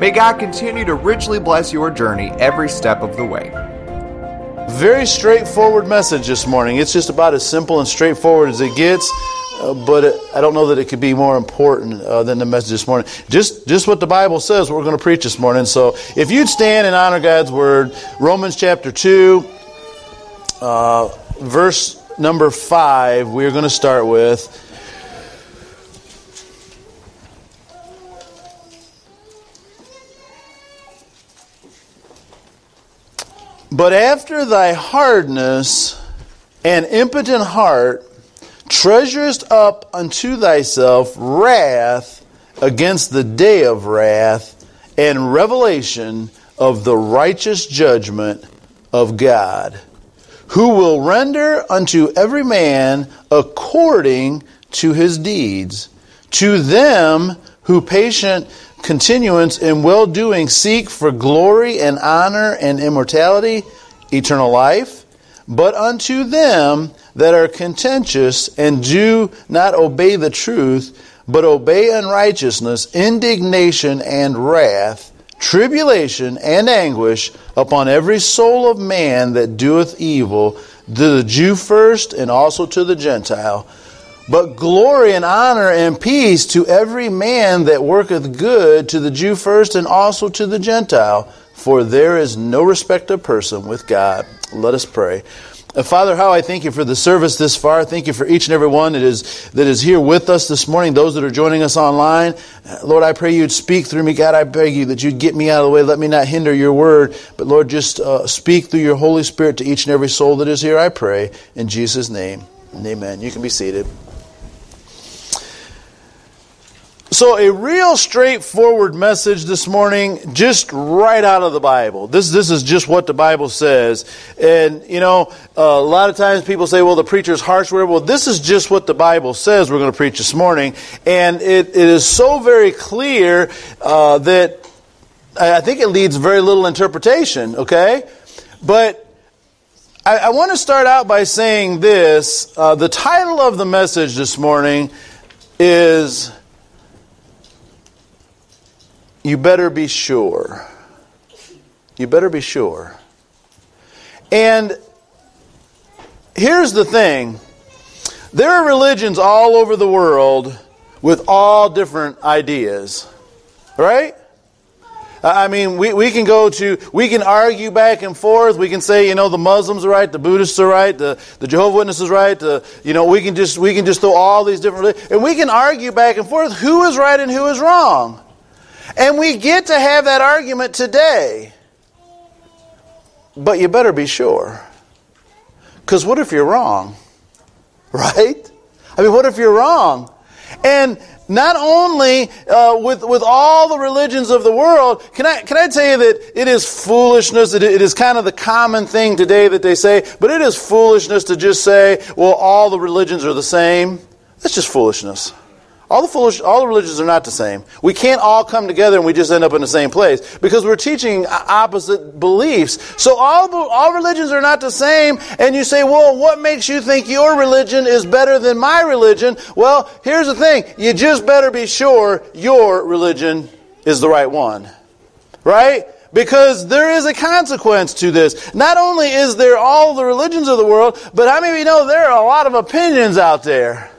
May God continue to richly bless your journey every step of the way. Very straightforward message this morning. It's just about as simple and straightforward as it gets. Uh, but I don't know that it could be more important uh, than the message this morning. Just, just what the Bible says, we're going to preach this morning. So, if you'd stand and honor God's word, Romans chapter two, uh, verse number five, we're going to start with. But after thy hardness and impenitent heart treasurest up unto thyself wrath against the day of wrath and revelation of the righteous judgment of God, who will render unto every man according to his deeds. To them who patient continuance in well doing seek for glory and honor and immortality, eternal life. But unto them that are contentious and do not obey the truth, but obey unrighteousness, indignation and wrath, tribulation and anguish upon every soul of man that doeth evil, to the Jew first and also to the Gentile. But glory and honor and peace to every man that worketh good, to the Jew first and also to the Gentile. For there is no respect of person with God. Let us pray. Uh, Father, how I thank you for the service this far. Thank you for each and every one that is, that is here with us this morning, those that are joining us online. Uh, Lord, I pray you'd speak through me. God, I beg you that you'd get me out of the way. Let me not hinder your word. But Lord, just uh, speak through your Holy Spirit to each and every soul that is here, I pray. In Jesus' name, amen. You can be seated. So, a real straightforward message this morning, just right out of the Bible. This, this is just what the Bible says. And, you know, a lot of times people say, well, the preacher's harsh. Word. Well, this is just what the Bible says we're going to preach this morning. And it, it is so very clear uh, that I think it leads very little interpretation, okay? But I, I want to start out by saying this. Uh, the title of the message this morning is you better be sure. You better be sure. And here's the thing there are religions all over the world with all different ideas, right? I mean, we, we can go to, we can argue back and forth. We can say, you know, the Muslims are right, the Buddhists are right, the, the Jehovah Witnesses are right. The, you know, we can just, we can just throw all these different, and we can argue back and forth who is right and who is wrong. And we get to have that argument today. But you better be sure. Because what if you're wrong? Right? I mean, what if you're wrong? And not only uh, with, with all the religions of the world, can I, can I tell you that it is foolishness? It, it is kind of the common thing today that they say, but it is foolishness to just say, well, all the religions are the same. That's just foolishness. All the foolish, all the religions are not the same. We can't all come together and we just end up in the same place because we're teaching opposite beliefs. So all all religions are not the same. And you say, well, what makes you think your religion is better than my religion? Well, here's the thing: you just better be sure your religion is the right one, right? Because there is a consequence to this. Not only is there all the religions of the world, but how many of you know there are a lot of opinions out there?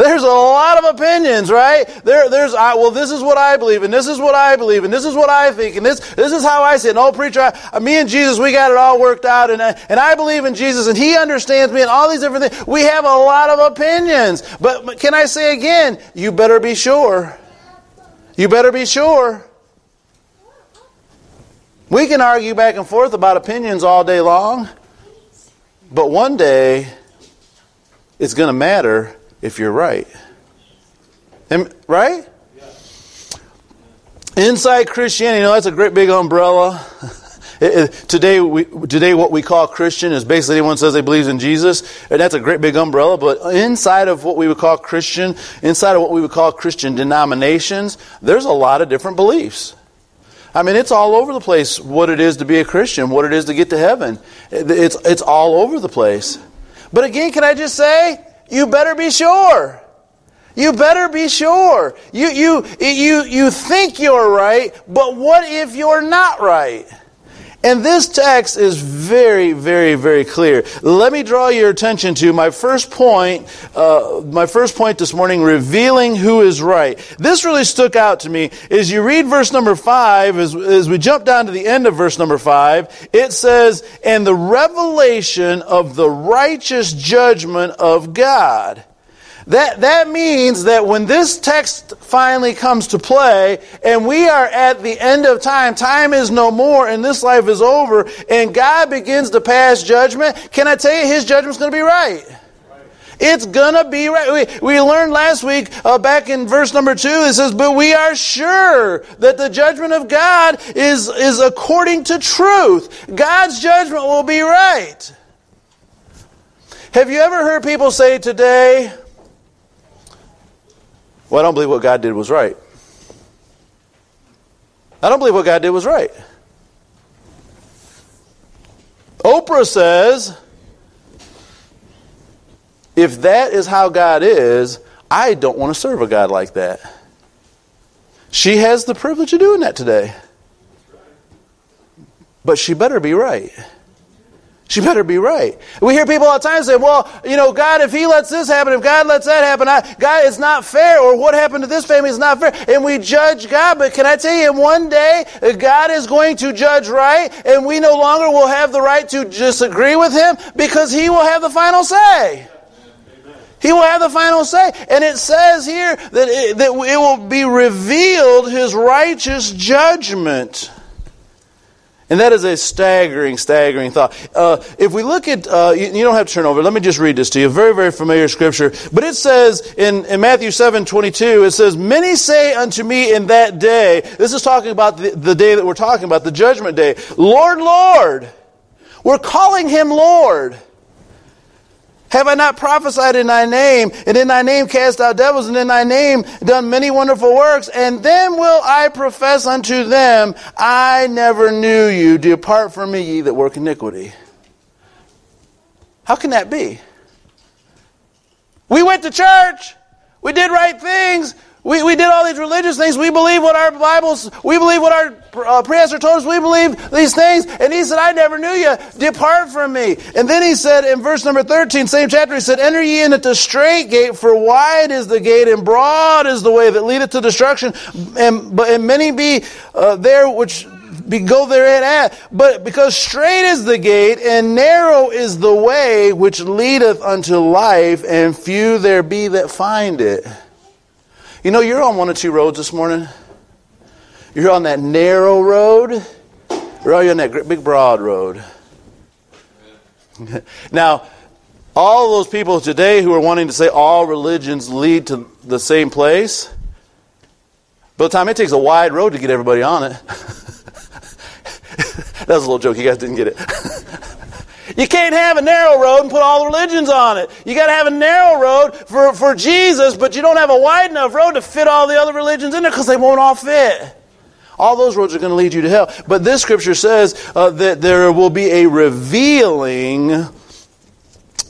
There's a lot of opinions, right? There, there's, I, well, this is what I believe, and this is what I believe, and this is what I think, and this, this is how I see it. No preacher, I, me and Jesus, we got it all worked out, and I, and I believe in Jesus, and He understands me, and all these different things. We have a lot of opinions, but, but can I say again? You better be sure. You better be sure. We can argue back and forth about opinions all day long, but one day it's going to matter if you're right. Right? Inside Christianity, you know, that's a great big umbrella. today, we, today, what we call Christian is basically anyone says they believe in Jesus, and that's a great big umbrella. But inside of what we would call Christian, inside of what we would call Christian denominations, there's a lot of different beliefs. I mean, it's all over the place what it is to be a Christian, what it is to get to heaven. It's, it's all over the place. But again, can I just say, you better be sure. You better be sure. You, you, you, you think you're right, but what if you're not right? And this text is very, very, very clear. Let me draw your attention to my first point, uh, my first point this morning, revealing who is right. This really stuck out to me. As you read verse number five, as, as we jump down to the end of verse number five, it says, and the revelation of the righteous judgment of God. That, that means that when this text finally comes to play and we are at the end of time, time is no more and this life is over and God begins to pass judgment, can I tell you his judgment's going to be right? It's gonna be right. We, we learned last week, uh, back in verse number two, it says, But we are sure that the judgment of God is, is according to truth. God's judgment will be right. Have you ever heard people say today, well, I don't believe what God did was right. I don't believe what God did was right. Oprah says, if that is how God is, I don't want to serve a God like that. She has the privilege of doing that today. But she better be right. She better be right. We hear people all the time say, well, you know, God, if He lets this happen, if God lets that happen, I, God, it's not fair, or what happened to this family is not fair. And we judge God. But can I tell you, one day, God is going to judge right, and we no longer will have the right to disagree with Him because He will have the final say. He will have the final say. And it says here that it, that it will be revealed His righteous judgment. And that is a staggering, staggering thought. Uh, if we look at, uh, you, you, don't have to turn over. Let me just read this to you. Very, very familiar scripture. But it says in, in Matthew 7 22, it says, Many say unto me in that day, this is talking about the, the day that we're talking about, the judgment day, Lord, Lord. We're calling him Lord. Have I not prophesied in thy name, and in thy name cast out devils, and in thy name done many wonderful works? And then will I profess unto them, I never knew you. Depart from me, ye that work iniquity. How can that be? We went to church. We did right things. We, we did all these religious things. We believe what our Bibles, we believe what our uh, pastor told us. We believe these things. And he said, I never knew you. Depart from me. And then he said in verse number 13, same chapter, he said, Enter ye in at the straight gate, for wide is the gate and broad is the way that leadeth to destruction. And, but, and many be uh, there which be, go therein at. But because straight is the gate and narrow is the way which leadeth unto life, and few there be that find it. You know, you're on one or two roads this morning. You're on that narrow road, or are you on that big broad road? now, all those people today who are wanting to say all religions lead to the same place, by the time it takes a wide road to get everybody on it. that was a little joke. You guys didn't get it. You can't have a narrow road and put all the religions on it. You got to have a narrow road for, for Jesus, but you don't have a wide enough road to fit all the other religions in there because they won't all fit. All those roads are going to lead you to hell. But this scripture says uh, that there will be a revealing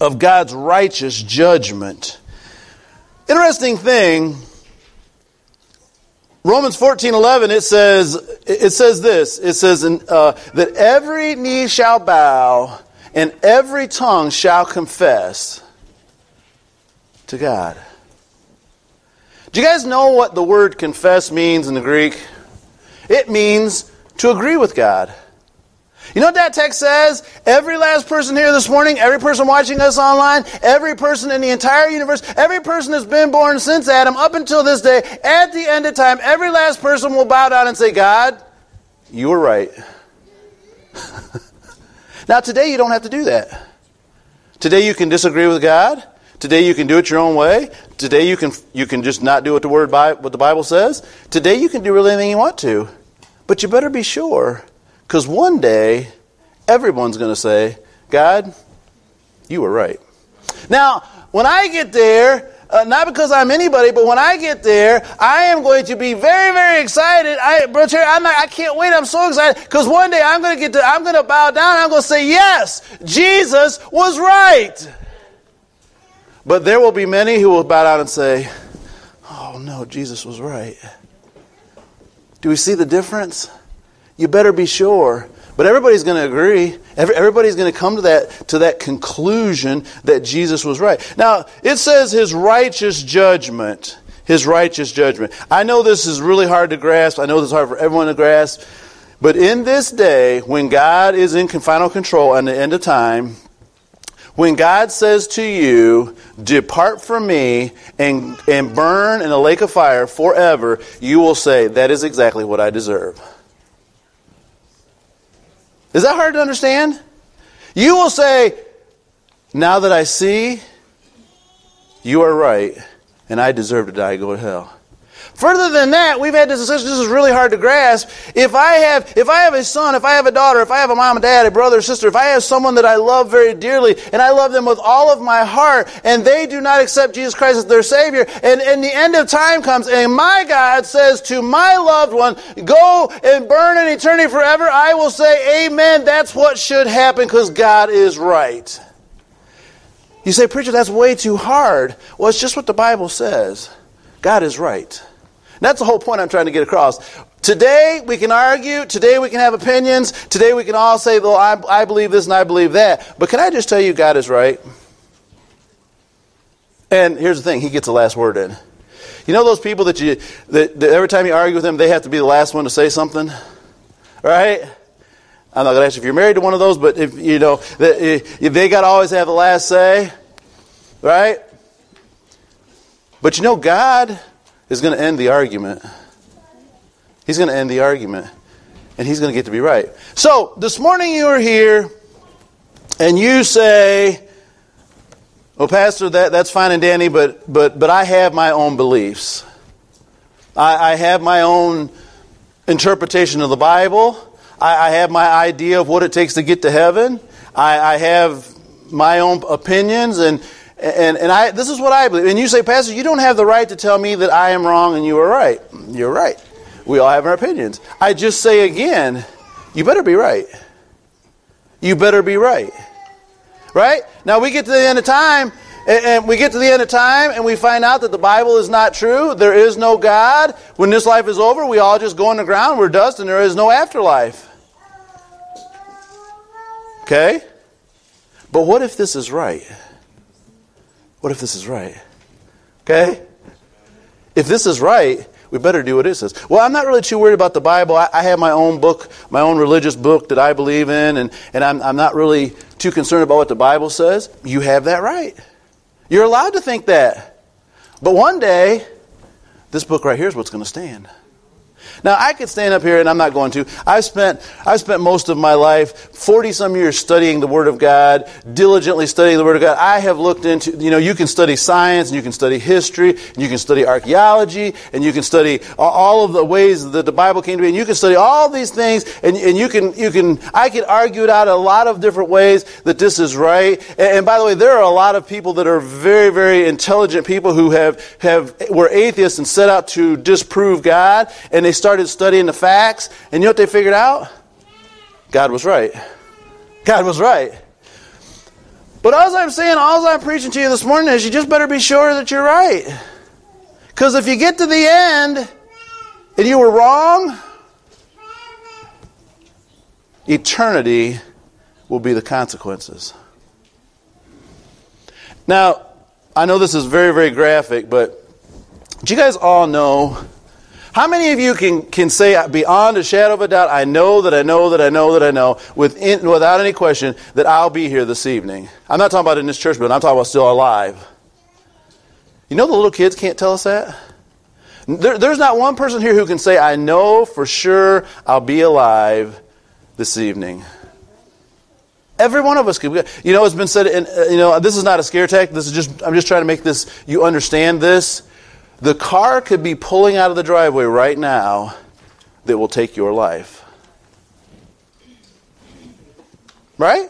of God's righteous judgment. Interesting thing. Romans 14, 11, it says, it says this. It says uh, that every knee shall bow and every tongue shall confess to God. Do you guys know what the word confess means in the Greek? It means to agree with God. You know what that text says? Every last person here this morning, every person watching us online, every person in the entire universe, every person that's been born since Adam up until this day, at the end of time, every last person will bow down and say, God, you were right. Now, today you don't have to do that. Today you can disagree with God. Today you can do it your own way. Today you can you can just not do what the word by what the Bible says. Today you can do really anything you want to, but you better be sure Because one day, everyone's going to say, God, you were right. Now, when I get there, uh, not because I'm anybody, but when I get there, I am going to be very, very excited. I, Brother I'm not, I can't wait. I'm so excited because one day I'm going to get to, I'm going to bow down. I'm going to say, yes, Jesus was right. But there will be many who will bow down and say, oh no, Jesus was right. Do we see the difference? You better be sure. But everybody's going to agree. everybody's going to come to that, to that conclusion that Jesus was right. Now, it says his righteous judgment. His righteous judgment. I know this is really hard to grasp. I know this is hard for everyone to grasp. But in this day, when God is in final control at the end of time, when God says to you, Depart from me and, and burn in a lake of fire forever, you will say, That is exactly what I deserve. Is that hard to understand? You will say, Now that I see, you are right, and I deserve to die, go to hell. Further than that, we've had this discussion. This is really hard to grasp. If I have, if I have a son, if I have a daughter, if I have a mom and dad, a brother sister, if I have someone that I love very dearly, and I love them with all of my heart, and they do not accept Jesus Christ as their Savior, and, and the end of time comes, and my God says to my loved one, go and burn in eternity forever, I will say, Amen. That's what should happen because God is right. You say, Preacher, that's way too hard. Well, it's just what the Bible says. God is right. That's the whole point I'm trying to get across. Today we can argue. Today we can have opinions. Today we can all say, well, I, I believe this and I believe that. But can I just tell you, God is right? And here's the thing He gets the last word in. You know those people that you, that, that every time you argue with them, they have to be the last one to say something? Right? I'm not going to ask you if you're married to one of those, but if you know, eh, they, they got to always have the last say, right? But you know, God is going to end the argument. He's going to end the argument. And he's going to get to be right. So, this morning you are here and you say, Well, Pastor, that, that's fine and dandy, but, but, but I have my own beliefs. I, I have my own interpretation of the Bible. I, I, have my idea of what it takes to get to heaven. I, I have my own opinions, and, and, and I, this is what I believe. And you say, Pastor, you don't have the right to tell me that I am wrong and you are right. You're right. We all have our opinions. I just say again, you better be right. You better be right. Right? Now we get to the end of time, and we get to the end of time, and we find out that the Bible is not true. There is no God. When this life is over, we all just go in the ground. We're dust, and there is no afterlife. Okay? But what if this is right? What if this is right? Okay? If this is right, we better do what it says. Well, I'm not really too worried about the Bible. I, I have my own book, my own religious book that I believe in, and, and I'm, I'm not really too concerned about what the Bible says. You have that right. You're allowed to think that. But one day, this book right here is what's going to stand. Now I could stand up here and I'm not going to. I've spent I've spent most of my life, 40 some years studying the Word of God, diligently studying the Word of God. I have looked into you know, you can study science and you can study history and you can study archaeology and you can study all of the ways that the Bible came to be and you can study all these things and, and you can you can I could argue it out a lot of different ways that this is right. And, and by the way, there are a lot of people that are very, very intelligent people who have have were atheists and set out to disprove God and they started studying the facts, and you know what they figured out? God was right. God was right. But as I'm saying, all I'm preaching to you this morning is you just better be sure that you're right. Because if you get to the end and you were wrong, eternity will be the consequences. Now, I know this is very, very graphic, but do you guys all know how many of you can, can say beyond a shadow of a doubt, I know that I know that I know that I know, within, without any question, that I'll be here this evening? I'm not talking about in this church, but I'm talking about still alive. You know the little kids can't tell us that? There, there's not one person here who can say, I know for sure I'll be alive this evening. Every one of us could. You know, it's been said, and, uh, you know, this is not a scare tactic. This is just, I'm just trying to make this, you understand this. The car could be pulling out of the driveway right now that will take your life. Right?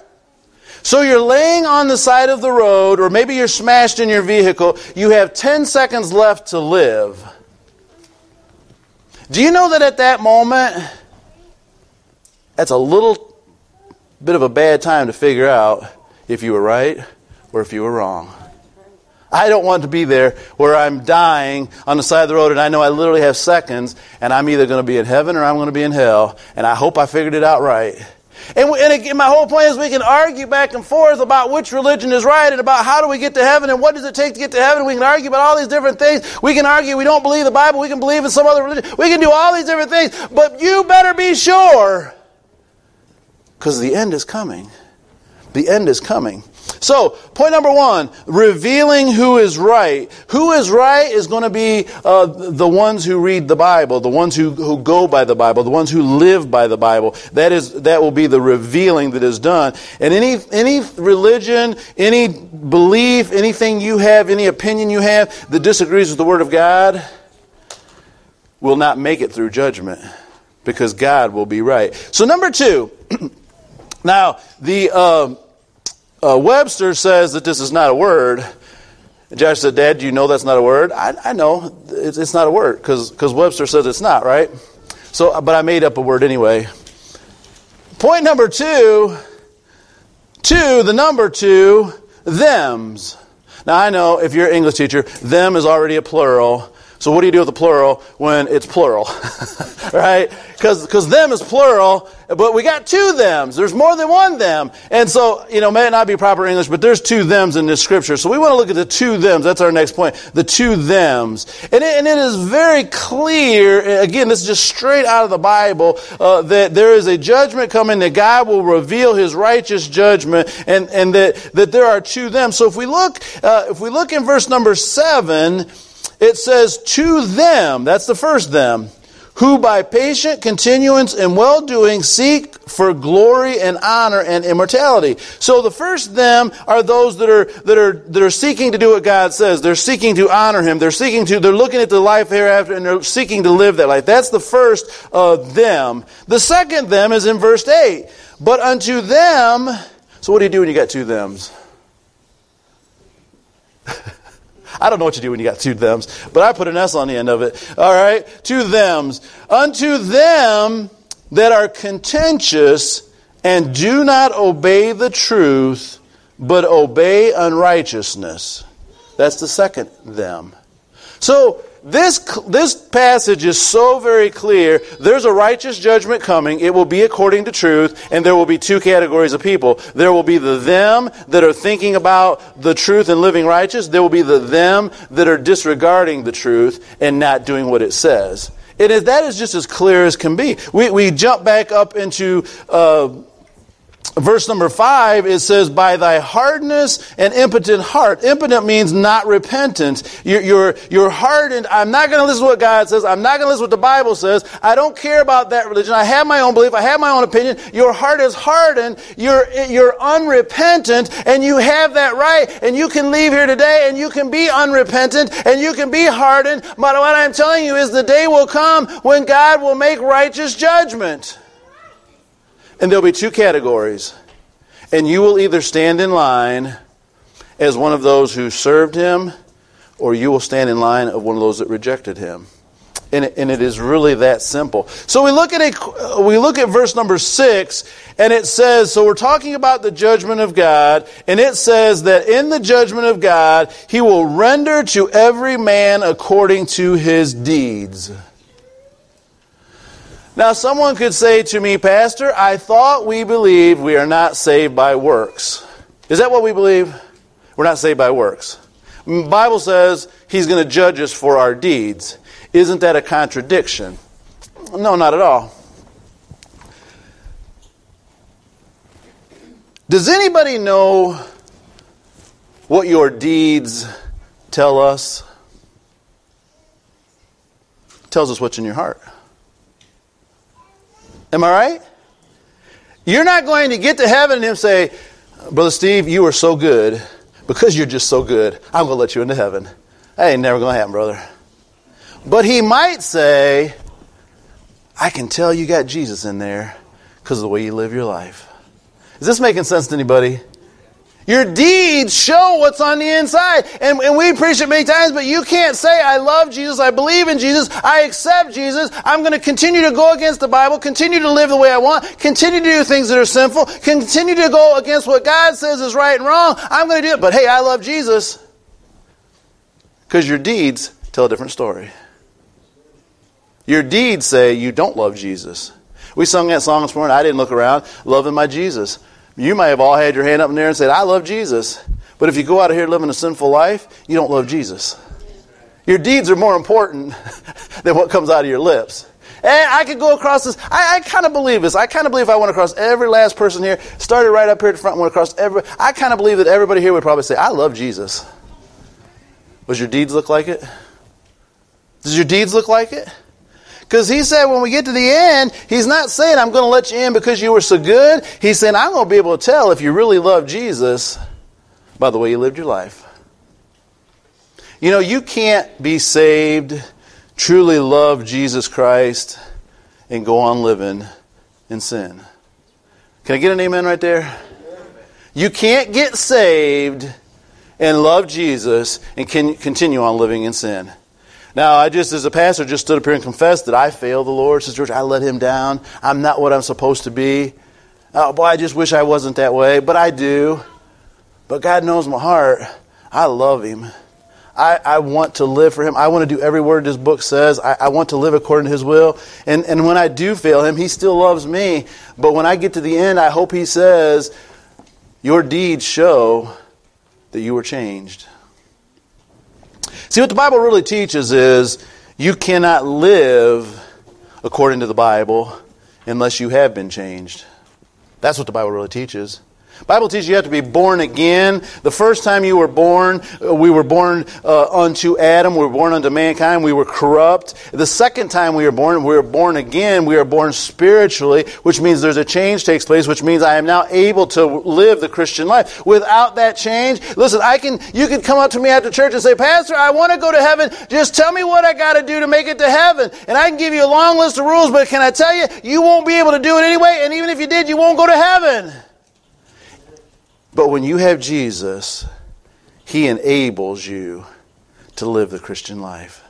So you're laying on the side of the road, or maybe you're smashed in your vehicle. You have 10 seconds left to live. Do you know that at that moment, that's a little bit of a bad time to figure out if you were right or if you were wrong? I don't want to be there where I'm dying on the side of the road and I know I literally have seconds and I'm either going to be in heaven or I'm going to be in hell. And I hope I figured it out right. And, and again, my whole point is we can argue back and forth about which religion is right and about how do we get to heaven and what does it take to get to heaven. We can argue about all these different things. We can argue we don't believe the Bible. We can believe in some other religion. We can do all these different things. But you better be sure because the end is coming. The end is coming. So, point number one, revealing who is right. Who is right is going to be uh, the ones who read the Bible, the ones who, who go by the Bible, the ones who live by the Bible. That is that will be the revealing that is done. And any any religion, any belief, anything you have, any opinion you have that disagrees with the Word of God will not make it through judgment because God will be right. So, number two. now the. Uh, uh, Webster says that this is not a word. Josh said, Dad, do you know that's not a word? I, I know it's, it's, not a word because Webster says it's not, right? So, but I made up a word anyway. Point number two, two, the number two, thems. Now I know if you're an English teacher, them is already a plural. So what do you do with the plural when it's plural? right? Because them is plural, but we got two thems. There's more than one them. And so, you know, may it not be proper English, but there's two thems in this scripture. So we want to look at the two thems. That's our next point. The two thems. And it, and it is very clear, again, this is just straight out of the Bible, uh, that there is a judgment coming, that God will reveal his righteous judgment, and, and that, that there are two them. So if we look, uh, if we look in verse number seven, it says, To them, that's the first them, who by patient continuance in well doing seek for glory and honor and immortality. So the first them are those that are, that are, that are seeking to do what God says. They're seeking to honor Him. They're seeking to, they're looking at the life hereafter and they're seeking to live that life. That's the first of them. The second them is in verse 8. But unto them, so what do you do when you got two thems? I don't know what you do when you got two thems, but I put an S on the end of it. All right? Two thems. Unto them that are contentious and do not obey the truth, but obey unrighteousness. That's the second them. So, this, this passage is so very clear. There's a righteous judgment coming. It will be according to truth, and there will be two categories of people. There will be the them that are thinking about the truth and living righteous. There will be the them that are disregarding the truth and not doing what it says. And that is just as clear as can be. We, we jump back up into uh, verse number five, it says, by thy hardness and impenitent heart. Impenitent means not repentant. You're, you're, you're hardened. I'm not going to listen to what God says. I'm not going to listen to what the Bible says. I don't care about that religion. I have my own belief. I have my own opinion. Your heart is hardened. You're, you're unrepentant and you have that right and you can leave here today and you can be unrepentant and you can be hardened. But what I'm telling you is the day will come when God will make righteous judgment. And there'll be two categories. And you will either stand in line as one of those who served him, or you will stand in line of one of those that rejected him. And it, and it is really that simple. So we look at a, we look at verse number six, and it says, so we're talking about the judgment of God, and it says that in the judgment of God, He will render to every man according to his deeds. Now, someone could say to me, Pastor, I thought we believed we are not saved by works. Is that what we believe? We're not saved by works. The Bible says He's going to judge us for our deeds. Isn't that a contradiction? No, not at all. Does anybody know what your deeds tell us? Tells us what's in your heart. Am I right? You're not going to get to heaven and him say, Brother Steve, you are so good. Because you're just so good, I'm going to let you into heaven. That ain't never going to happen, brother. But he might say, I can tell you got Jesus in there because of the way you live your life. Is this making sense to anybody? Your deeds show what's on the inside. And, and we preach it many times, but you can't say, I love Jesus, I believe in Jesus, I accept Jesus, I'm going to continue to go against the Bible, continue to live the way I want, continue to do things that are sinful, continue to go against what God says is right and wrong. I'm going to do it, but hey, I love Jesus. Because your deeds tell a different story. Your deeds say you don't love Jesus. We sung that song this morning. I didn't look around, loving my Jesus. You may have all had your hand up in there and said, I love Jesus. But if you go out of here living a sinful life, you don't love Jesus. Your deeds are more important than what comes out of your lips. And I could go across this. I, I kind of believe this. I kind of believe I went across every last person here, started right up here at the front, went across every. I kind of believe that everybody here would probably say, "I love Jesus." Does your deeds look like it? Does your deeds look like it? Because he said when we get to the end, he's not saying, I'm going to let you in because you were so good. He's saying, I'm going to be able to tell if you really love Jesus by the way you lived your life. You know, you can't be saved, truly love Jesus Christ, and go on living in sin. Can I get an amen right there? You can't get saved and love Jesus and can continue on living in sin. Now, I just, as a pastor, just stood up here and confessed that I failed the Lord. Says George, I let him down. I'm not what I'm supposed to be. Oh, boy, I just wish I wasn't that way, but I do. But God knows my heart. I love him. I, I want to live for him. I want to do every word this book says. I, I want to live according to his will. And, and when I do fail him, he still loves me. But when I get to the end, I hope he says, Your deeds show that you were changed. See, what the Bible really teaches is you cannot live according to the Bible unless you have been changed. That's what the Bible really teaches. Bible teaches you have to be born again. The first time you were born, uh, we were born uh, unto Adam. We were born unto mankind. We were corrupt. The second time we were born, we were born again. We are born spiritually, which means there's a change takes place, which means I am now able to live the Christian life. Without that change, listen, I can, you can come up to me after church and say, Pastor, I want to go to heaven. Just tell me what I got to do to make it to heaven. And I can give you a long list of rules, but can I tell you, you won't be able to do it anyway. And even if you did, you won't go to heaven. But when you have Jesus, He enables you to live the Christian life.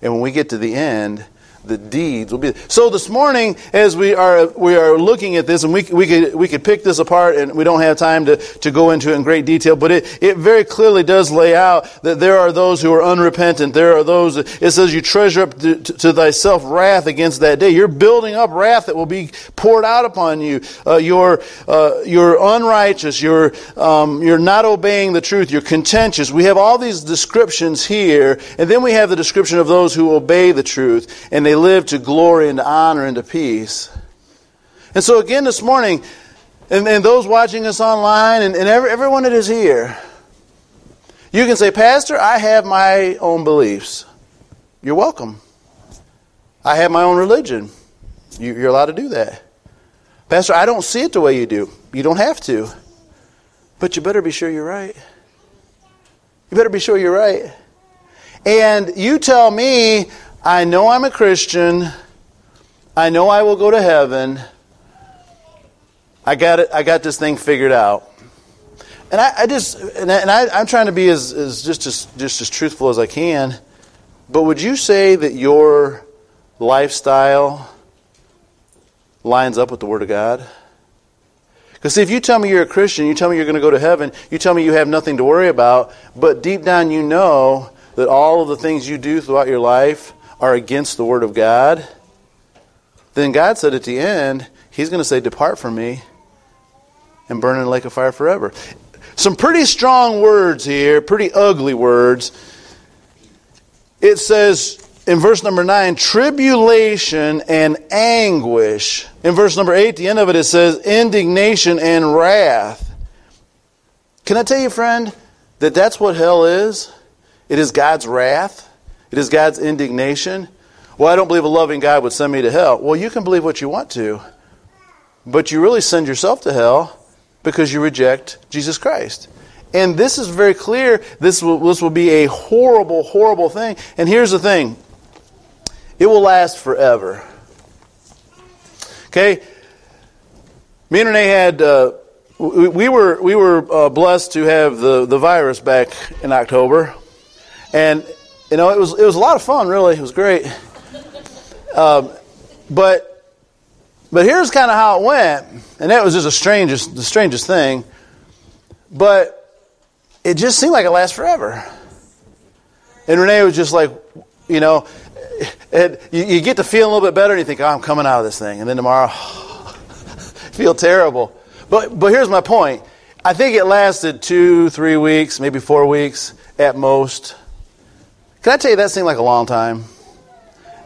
And when we get to the end, the deeds will be. So this morning, as we are we are looking at this, and we we could we could pick this apart, and we don't have time to, to go into it in great detail, but it, it very clearly does lay out that there are those who are unrepentant. There are those. It says you treasure up to, to, to thyself wrath against that day. You're building up wrath that will be poured out upon you. Uh, you're uh, you're unrighteous. You're um, you're not obeying the truth. You're contentious. We have all these descriptions here, and then we have the description of those who obey the truth and they they live to glory and to honor and to peace. And so, again, this morning, and, and those watching us online, and, and every, everyone that is here, you can say, Pastor, I have my own beliefs. You're welcome. I have my own religion. You, you're allowed to do that. Pastor, I don't see it the way you do. You don't have to. But you better be sure you're right. You better be sure you're right. And you tell me I know I'm a Christian. I know I will go to heaven. I got it. I got this thing figured out. And I, I just and, I, am trying to be as, as just as just as truthful as I can. But would you say that your lifestyle lines up with the Word of God? Because if you tell me you're a Christian, you tell me you're going to go to heaven, you tell me you have nothing to worry about, but deep down you know that all of the things you do throughout your life are against the Word of God, then God said at the end, He's going to say, Depart from me and burn in a lake of fire forever. Some pretty strong words here, pretty ugly words. It says in verse number 9, tribulation and anguish. In verse number 8, the end of it, it says indignation and wrath. Can I tell you, friend, that that's what hell is? It is God's wrath. It is God's indignation. Well, I don't believe a loving God would send me to hell. Well, you can believe what you want to, but you really send yourself to hell because you reject Jesus Christ. And this is very clear. This will, this will be a horrible, horrible thing. And here's the thing it will last forever. Okay? Me and Renee had uh, we, we were we were uh, blessed to have the, the virus back in October, and you know it was it was a lot of fun. Really, it was great. Um, but but here's kind of how it went, and that was just the strangest the strangest thing. But it just seemed like it lasts forever. And Renee was just like, you know, you, you, get to feel a little bit better, and you think, oh, I'm coming out of this thing, and then tomorrow, feel terrible. But but here's my point. I think it lasted two, three weeks, maybe four weeks at most. Can I tell you that seemed like a long time?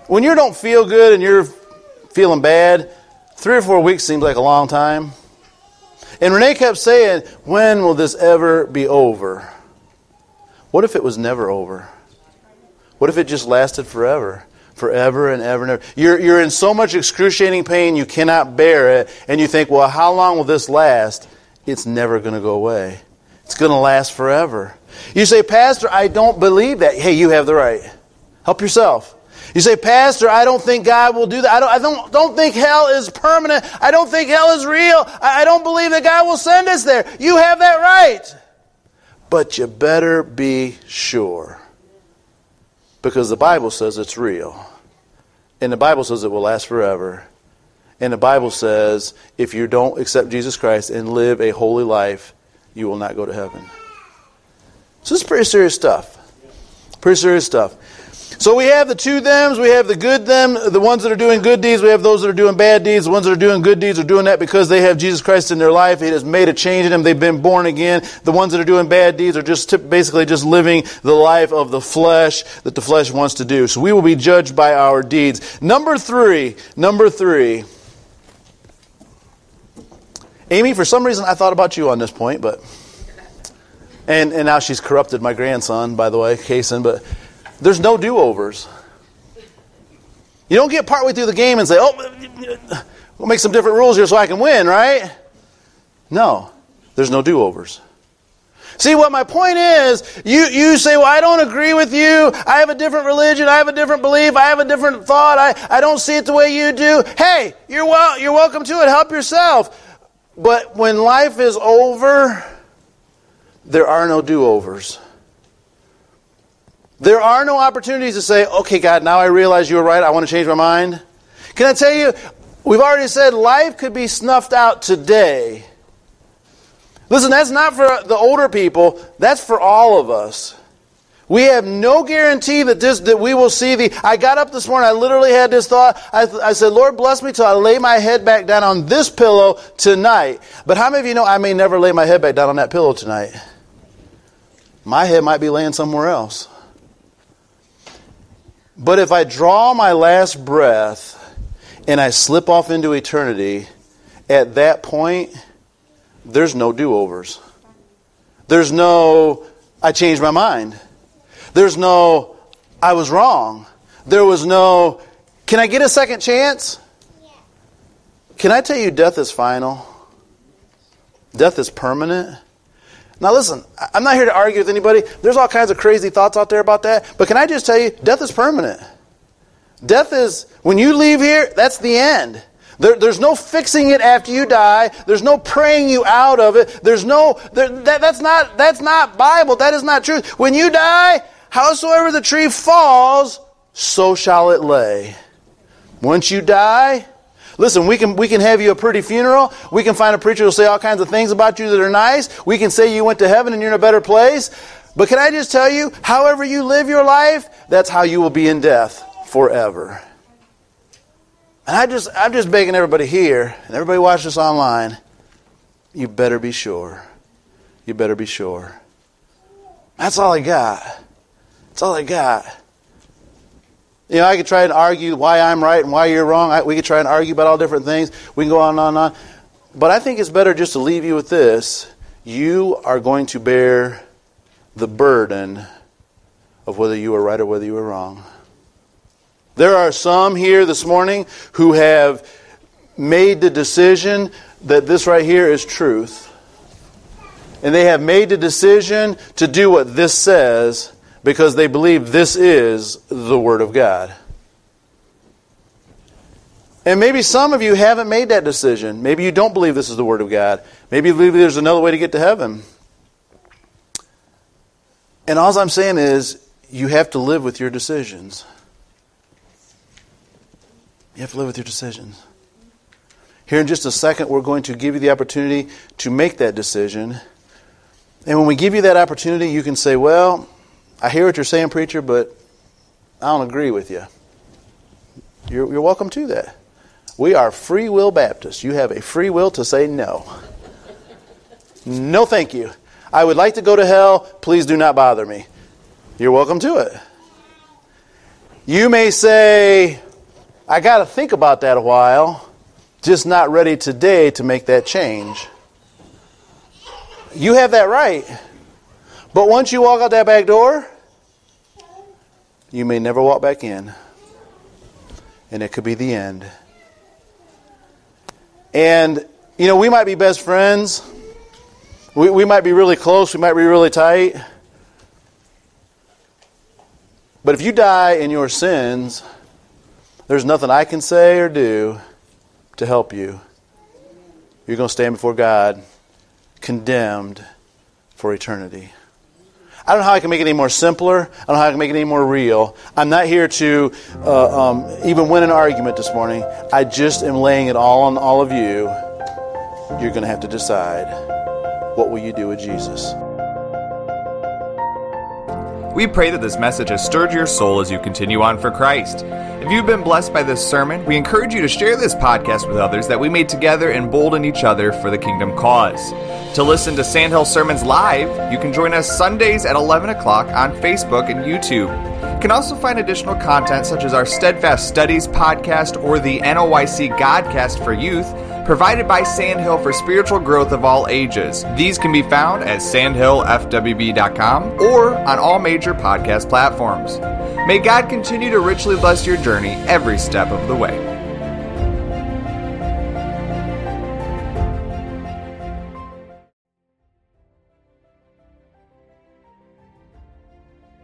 When you don't feel good and you're feeling bad, three or four weeks seems like a long time. And Renee kept saying, When will this ever be over? What if it was never over? What if it just lasted forever? Forever and ever and ever. You're, you're in so much excruciating pain you cannot bear it, and you think, well, how long will this last? It's never going to go away. It's going to last forever. You say, Pastor, I don't believe that. Hey, you have the right. Help yourself. You say, Pastor, I don't think God will do that. I don't, I don't, don't think hell is permanent. I don't think hell is real. I, I don't believe that God will send us there. You have that right. But you better be sure. Because the Bible says it's real. And the Bible says it will last forever. And the Bible says if you don't accept Jesus Christ and live a holy life, you will not go to heaven. So this is pretty serious stuff. Pretty serious stuff. So we have the two thems, we have the good them, the ones that are doing good deeds, we have those that are doing bad deeds. The ones that are doing good deeds are doing that because they have Jesus Christ in their life. It has made a change in them. They've been born again. The ones that are doing bad deeds are just basically just living the life of the flesh that the flesh wants to do. So we will be judged by our deeds. Number three, number three. Amy, for some reason I thought about you on this point, but and and now she's corrupted my grandson, by the way, Kason, but there's no do overs. You don't get partway through the game and say, oh, we'll make some different rules here so I can win, right? No, there's no do overs. See, what my point is, you, you say, well, I don't agree with you. I have a different religion. I have a different belief. I have a different thought. I, I don't see it the way you do. Hey, you're, well, you're welcome to it. Help yourself. But when life is over, there are no do overs. There are no opportunities to say, okay, God, now I realize you were right. I want to change my mind. Can I tell you, we've already said life could be snuffed out today. Listen, that's not for the older people, that's for all of us. We have no guarantee that this that we will see the. I got up this morning. I literally had this thought. I, I said, "Lord, bless me till I lay my head back down on this pillow tonight." But how many of you know I may never lay my head back down on that pillow tonight? My head might be laying somewhere else. But if I draw my last breath and I slip off into eternity, at that point, there's no do overs. There's no, I changed my mind. There's no, I was wrong. There was no, can I get a second chance? Can I tell you, death is final? Death is permanent. Now, listen, I'm not here to argue with anybody. There's all kinds of crazy thoughts out there about that. But can I just tell you, death is permanent. Death is, when you leave here, that's the end. There, there's no fixing it after you die. There's no praying you out of it. There's no, there, that, that's, not, that's not Bible. That is not truth. When you die, howsoever the tree falls, so shall it lay. Once you die, Listen, we can, we can have you a pretty funeral. We can find a preacher who'll say all kinds of things about you that are nice. We can say you went to heaven and you're in a better place. But can I just tell you, however you live your life, that's how you will be in death forever. And I just, I'm just begging everybody here and everybody watch this online, you better be sure. You better be sure. That's all I got. That's all I got. You know, I could try and argue why I'm right and why you're wrong. I, we could try and argue about all different things. We can go on and on and on. But I think it's better just to leave you with this. You are going to bear the burden of whether you are right or whether you are wrong. There are some here this morning who have made the decision that this right here is truth. And they have made the decision to do what this says because they believe this is the Word of God. And maybe some of you haven't made that decision. Maybe you don't believe this is the Word of God. Maybe you believe there's another way to get to heaven. And all I'm saying is, you have to live with your decisions. You have to live with your decisions. Here in just a second, we're going to give you the opportunity to make that decision. And when we give you that opportunity, you can say, Well, I hear what you're saying, preacher, but I don't agree with you. You're, you're welcome to that. We are free will Baptists. You have a free will to say no. No, thank you. I would like to go to hell. Please do not bother me. You're welcome to it. You may say, I got to think about that a while, just not ready today to make that change. You have that right. But once you walk out that back door, you may never walk back in. And it could be the end. And, you know, we might be best friends. We, we might be really close. We might be really tight. But if you die in your sins, there's nothing I can say or do to help you. You're going to stand before God condemned for eternity. I don't know how I can make it any more simpler. I don't know how I can make it any more real. I'm not here to uh, um, even win an argument this morning. I just am laying it all on all of you. You're going to have to decide what will you do with Jesus. We pray that this message has stirred your soul as you continue on for Christ. If you've been blessed by this sermon, we encourage you to share this podcast with others that we may together embolden each other for the kingdom cause. To listen to Sandhill Sermons live, you can join us Sundays at 11 o'clock on Facebook and YouTube. You can also find additional content such as our Steadfast Studies podcast or the NOYC Godcast for Youth provided by Sandhill for spiritual growth of all ages. These can be found at sandhillfwb.com or on all major podcast platforms. May God continue to richly bless your journey every step of the way.